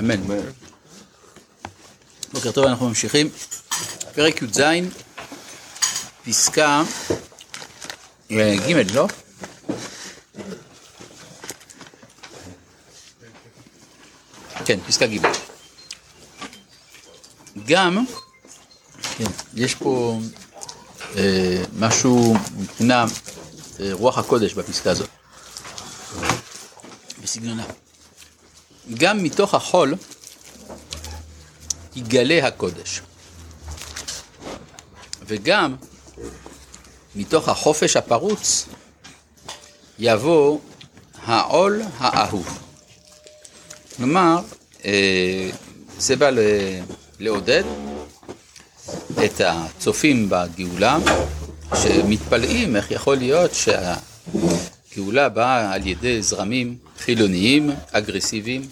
אמן. בוקר טוב, אנחנו ממשיכים. פרק י"ז, פסקה אה, ג', לא? כן, פסקה ג'. גם, כן, יש פה אה, משהו מבחינה אה, רוח הקודש בפסקה הזאת, בסגנונה. גם מתוך החול יגלה הקודש. וגם מתוך החופש הפרוץ יבוא העול האהוב. כלומר, אה, זה בא לעודד את הצופים בגאולה, שמתפלאים איך יכול להיות שהגאולה באה על ידי זרמים חילוניים, אגרסיביים,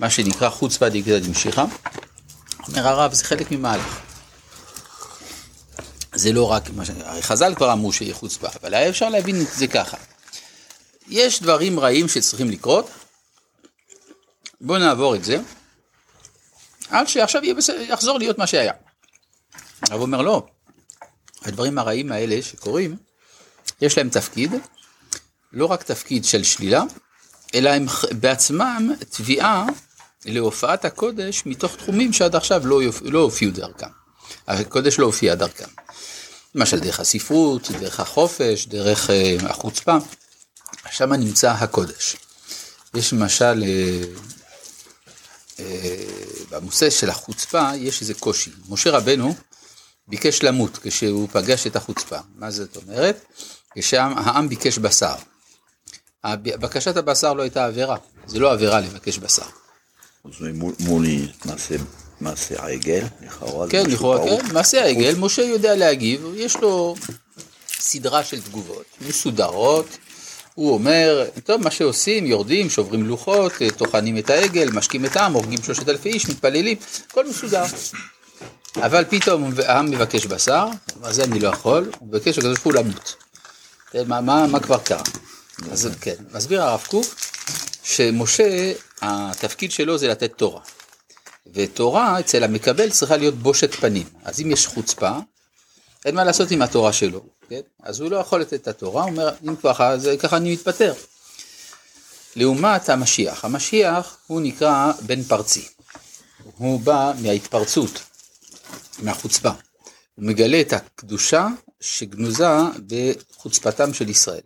מה שנקרא חוצפה דגדא דמשיחא. אומר הרב, זה חלק ממהלך. זה לא רק, מה ש... הרי חז"ל כבר אמרו שיהיה חוצפה, אבל היה אפשר להבין את זה ככה. יש דברים רעים שצריכים לקרות, בואו נעבור את זה, עד שעכשיו יהיה בסדר, יחזור להיות מה שהיה. הרב אומר לא, הדברים הרעים האלה שקורים, יש להם תפקיד, לא רק תפקיד של שלילה, אלא הם בעצמם תביעה להופעת הקודש מתוך תחומים שעד עכשיו לא, לא הופיעו דרכם. הקודש לא הופיע דרכם. למשל דרך הספרות, דרך החופש, דרך uh, החוצפה, שם נמצא הקודש. יש למשל, uh, uh, במושא של החוצפה יש איזה קושי. משה רבנו ביקש למות כשהוא פגש את החוצפה. מה זאת אומרת? כשהעם ביקש בשר. בקשת הבשר לא הייתה עבירה, זה לא עבירה לבקש בשר. אז מולי מעשה, העגל, לכאורה. כן, לכאורה, כן, מעשה העגל, משה יודע להגיב, יש לו סדרה של תגובות מסודרות. הוא אומר, טוב, מה שעושים, יורדים, שוברים לוחות, טוחנים את העגל, משקים את העם, הורגים שלושת אלפי איש, מתפללים, הכל מסודר. אבל פתאום העם מבקש בשר, אז זה אני לא יכול, הוא מבקש לקדוש ברוך הוא למות. כן, מה, מה, מה כבר קרה? אז כן, מסביר הרב קוק שמשה, התפקיד שלו זה לתת תורה. ותורה אצל המקבל צריכה להיות בושת פנים. אז אם יש חוצפה, אין מה לעשות עם התורה שלו, כן? אז הוא לא יכול לתת את התורה, הוא אומר, אם ככה, אז ככה אני מתפטר. לעומת המשיח, המשיח הוא נקרא בן פרצי. הוא בא מההתפרצות, מהחוצפה. הוא מגלה את הקדושה שגנוזה בחוצפתם של ישראל.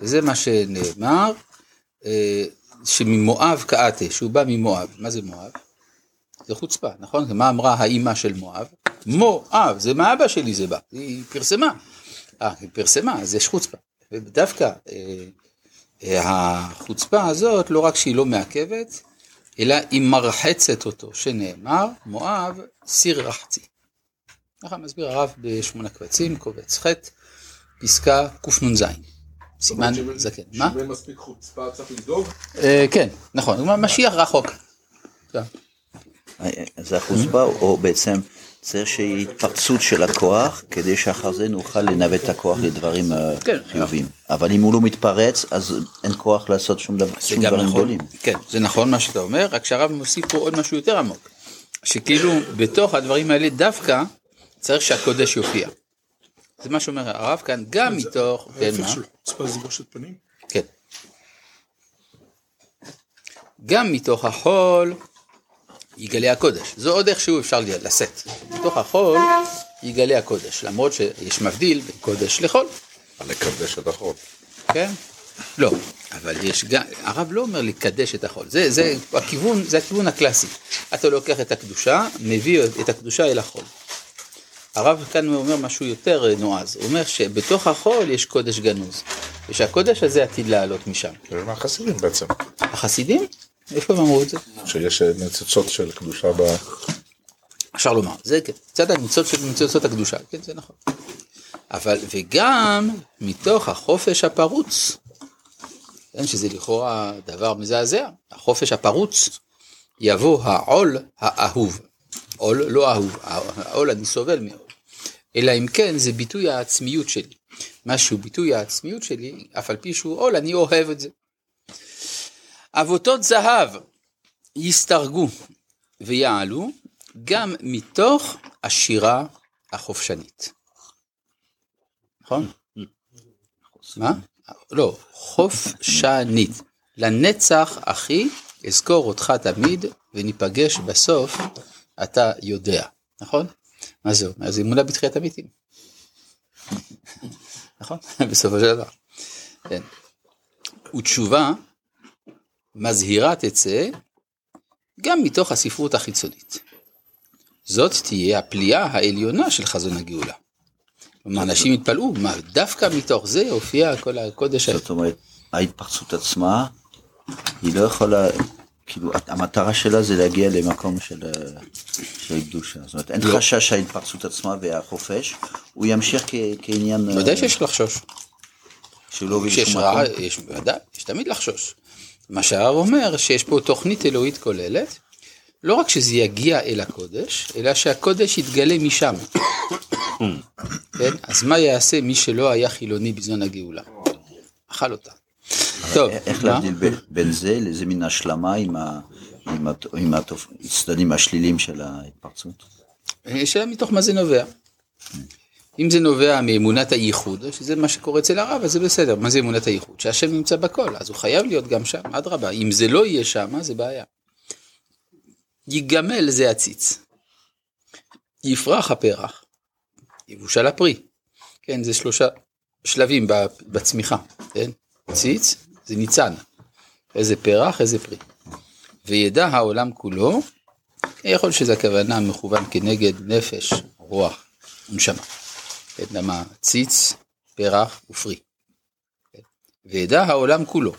וזה מה שנאמר, אה, שממואב קאטה, שהוא בא ממואב. מה זה מואב? זה חוצפה, נכון? מה אמרה האימא של מואב? מואב, זה מאבא שלי זה בא, היא פרסמה. אה, היא פרסמה, אז יש חוצפה. ודווקא אה, אה, החוצפה הזאת, לא רק שהיא לא מעכבת, אלא היא מרחצת אותו, שנאמר, מואב סיר רחצי. ככה מסביר הרב בשמונה קבצים, קובץ ח', פסקה קנ"ז. סימן זקן. מה? שאם אין מספיק חוצפה צריך לדאוג? אה, כן, נכון, משיח רחוק. זה החוצפה או בעצם צריך שיהיה התפרצות של הכוח כדי שאחר זה נוכל לנווט את הכוח לדברים אה, כן. חיוביים. אבל אם הוא לא מתפרץ אז אין כוח לעשות שום דברים נכון, גדולים. כן, זה נכון מה שאתה אומר, רק שהרב מוסיף פה עוד משהו יותר עמוק. שכאילו בתוך הדברים האלה דווקא צריך שהקודש יופיע. זה מה שאומר הרב כאן, גם מתוך, כן ההפך מה? בושת פנים? כן. גם מתוך החול יגלה הקודש. זו עוד איכשהו אפשר לשאת. מתוך החול יגלה הקודש, למרות שיש מבדיל בין קודש לחול, לקדש את החול. כן? לא, אבל יש גם, הרב לא אומר לקדש את החול, זה, זה הכיוון, זה הכיוון הקלאסי. אתה לוקח את הקדושה, מביא את הקדושה אל החול. הרב כאן אומר משהו יותר נועז, הוא אומר שבתוך החול יש קודש גנוז, ושהקודש הזה עתיד לעלות משם. זה מהחסידים בעצם. החסידים? איפה הם אמרו את זה? שיש אה, ניצוצות של קדושה ב... אפשר לומר, זה כן, קצת הניצוץ של ניצוצות הקדושה, כן זה נכון. אבל וגם מתוך החופש הפרוץ, כן, שזה לכאורה דבר מזעזע, החופש הפרוץ, יבוא העול האהוב. עול לא אהוב, העול אני סובל מעול. אלא אם כן זה ביטוי העצמיות שלי. משהו ביטוי העצמיות שלי, אף על פי שהוא עול, אני אוהב את זה. אבותות זהב יסתרגו ויעלו גם מתוך השירה החופשנית. נכון? מה? לא, חופשנית. לנצח אחי אזכור אותך תמיד וניפגש בסוף אתה יודע, נכון? מה זה אומר? זה אמונה בתחיית המתים. נכון? בסופו של דבר. כן. ותשובה מזהירה תצא גם מתוך הספרות החיצונית. זאת תהיה הפליאה העליונה של חזון הגאולה. כלומר, אנשים יתפלאו, מה, דווקא מתוך זה הופיע כל הקודש זאת אומרת, ההתפרצות עצמה, היא לא יכולה, כאילו, המטרה שלה זה להגיע למקום של, אה, של קדושה. זאת אומרת, אין לא. חשש שההתפרצות עצמה והחופש, הוא ימשיך כ, כעניין... אה, ודאי שיש לחשוש. שהוא לא הוביל לשום מקום. יש, ודאי, יש תמיד לחשוש. מה שהרב אומר, שיש פה תוכנית אלוהית כוללת, לא רק שזה יגיע אל הקודש, אלא שהקודש יתגלה משם. כן? אז מה יעשה מי שלא היה חילוני בזמן הגאולה? אכל אותה. טוב, איך? להבדיל בין זה לאיזה מין השלמה עם הצדדים השליליים של ההתפרצות? השאלה מתוך מה זה נובע. אם זה נובע מאמונת הייחוד, שזה מה שקורה אצל הרב, אז זה בסדר. מה זה אמונת הייחוד? שהשם נמצא בכל, אז הוא חייב להיות גם שם, אדרבה. אם זה לא יהיה שם, זה בעיה. ייגמל זה הציץ. יפרח הפרח. יבושל הפרי. כן, זה שלושה שלבים בצמיחה, כן? ציץ זה ניצן. איזה פרח, איזה פרי. וידע העולם כולו, יכול שזה הכוונה מכוון כנגד נפש, רוח ונשמה. למה ציץ, פרח ופרי. וידע העולם כולו,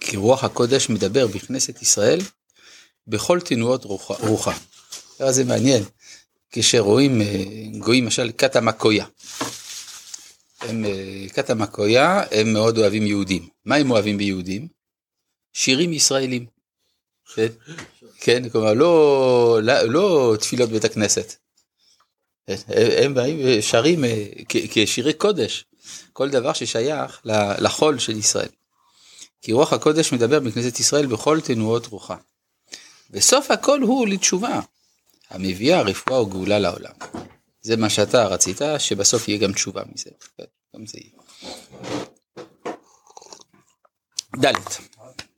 כי רוח הקודש מדבר בכנסת ישראל בכל תנועות רוחה. רוחה. זה מעניין, כשרואים אה, גויים למשל כת המקויה. הם, אה, כת המקויה, הם מאוד אוהבים יהודים. מה הם אוהבים ביהודים? שירים ישראלים. כן, כן, כלומר לא, לא, לא תפילות בית הכנסת. הם, באים ושרים אה, כשירי קודש, כל דבר ששייך לחול של ישראל. כי רוח הקודש מדבר בכנסת ישראל בכל תנועות רוחה. וסוף הכל הוא לתשובה, המביאה רפואה וגאולה לעולם. זה מה שאתה רצית, שבסוף יהיה גם תשובה מזה. גם זה יהיה. ד'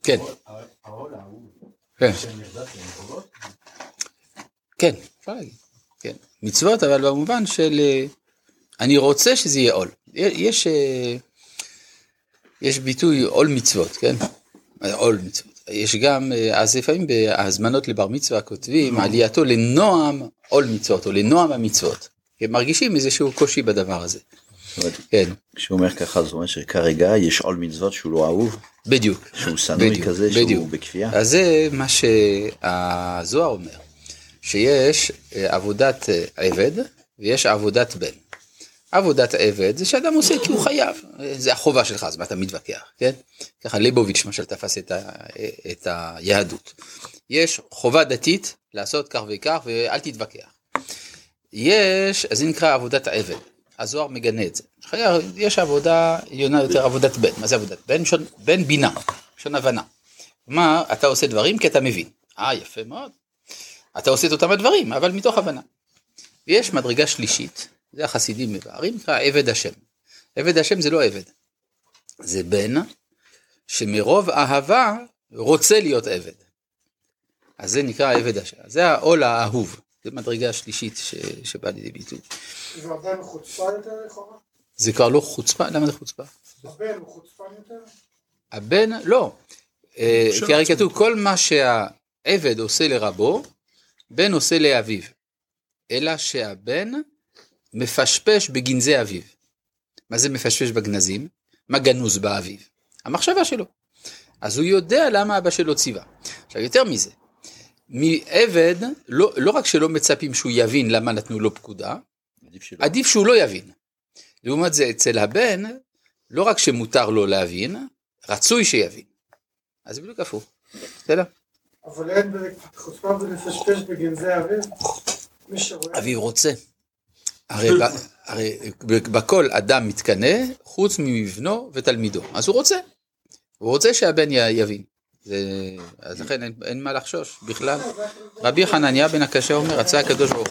כן. כן. כן, אפשר להגיד. כן. מצוות, אבל במובן של אה, אני רוצה שזה יהיה עול. יש, אה, יש ביטוי עול מצוות, כן? עול מצוות. יש גם, אה, אז לפעמים בהזמנות לבר מצווה כותבים עלייתו לנועם עול מצוות, או לנועם המצוות. הם מרגישים איזשהו קושי בדבר הזה. כן, כשהוא אומר ככה, זאת אומרת שכרגע יש עול מצוות שהוא לא אהוב, בדיוק. שהוא שנוא בדיוק, כזה, בדיוק. שהוא בכפייה. אז זה מה שהזוהר אומר, שיש אה, עבודת אה, עבד ויש עבודת בן. עבודת עבד זה שאדם עושה כי הוא חייב, זה החובה שלך, אז מה אתה מתווכח, כן? ככה ליבוביץ' למשל תפס את, ה, את היהדות. יש חובה דתית לעשות כך וכך ואל תתווכח. יש, אז זה נקרא עבודת עבד. הזוהר מגנה את זה. יש עבודה עליונה יותר עבודת בן. מה זה עבודת בן? שון, בן בינה, לשון הבנה. כלומר, אתה עושה דברים כי אתה מבין. אה, יפה מאוד. אתה עושה את אותם הדברים, אבל מתוך הבנה. ויש מדרגה שלישית, זה החסידים מבארים, נקרא עבד השם. עבד השם זה לא עבד, זה בן שמרוב אהבה רוצה להיות עבד. אז זה נקרא עבד השם. זה העול האהוב. זה מדרגה שלישית ש... שבאה לידי ביטוי. זה עדיין חוצפה יותר לכאורה? זה כבר לא חוצפה, למה זה חוצפה? הבן הוא חוצפן יותר? הבן, לא. אה, כי הרי כתוב, כל מה שהעבד עושה לרבו, בן עושה לאביו. אלא שהבן מפשפש בגנזי אביו. מה זה מפשפש בגנזים? מה גנוז באביו? המחשבה שלו. אז הוא יודע למה אבא שלו ציווה. עכשיו, יותר מזה, מעבד, לא, לא רק שלא מצפים שהוא יבין למה נתנו לו פקודה, עדיף שלא. עדיף שהוא לא יבין. לעומת זה, אצל הבן, לא רק שמותר לו להבין, רצוי שיבין. אז זה בדיוק הפוך. בסדר? אבל אין חוצפה בלפשפש בגנזי אביו? מי שרואה... אביו רוצה. הרי, ב, הרי בכל אדם מתקנא חוץ ממבנו ותלמידו. אז הוא רוצה. הוא רוצה שהבן יבין. זה, אז לכן אין, אין מה לחשוש בכלל. רבי חנניה בן הקשה אומר, רצה הקדוש ברוך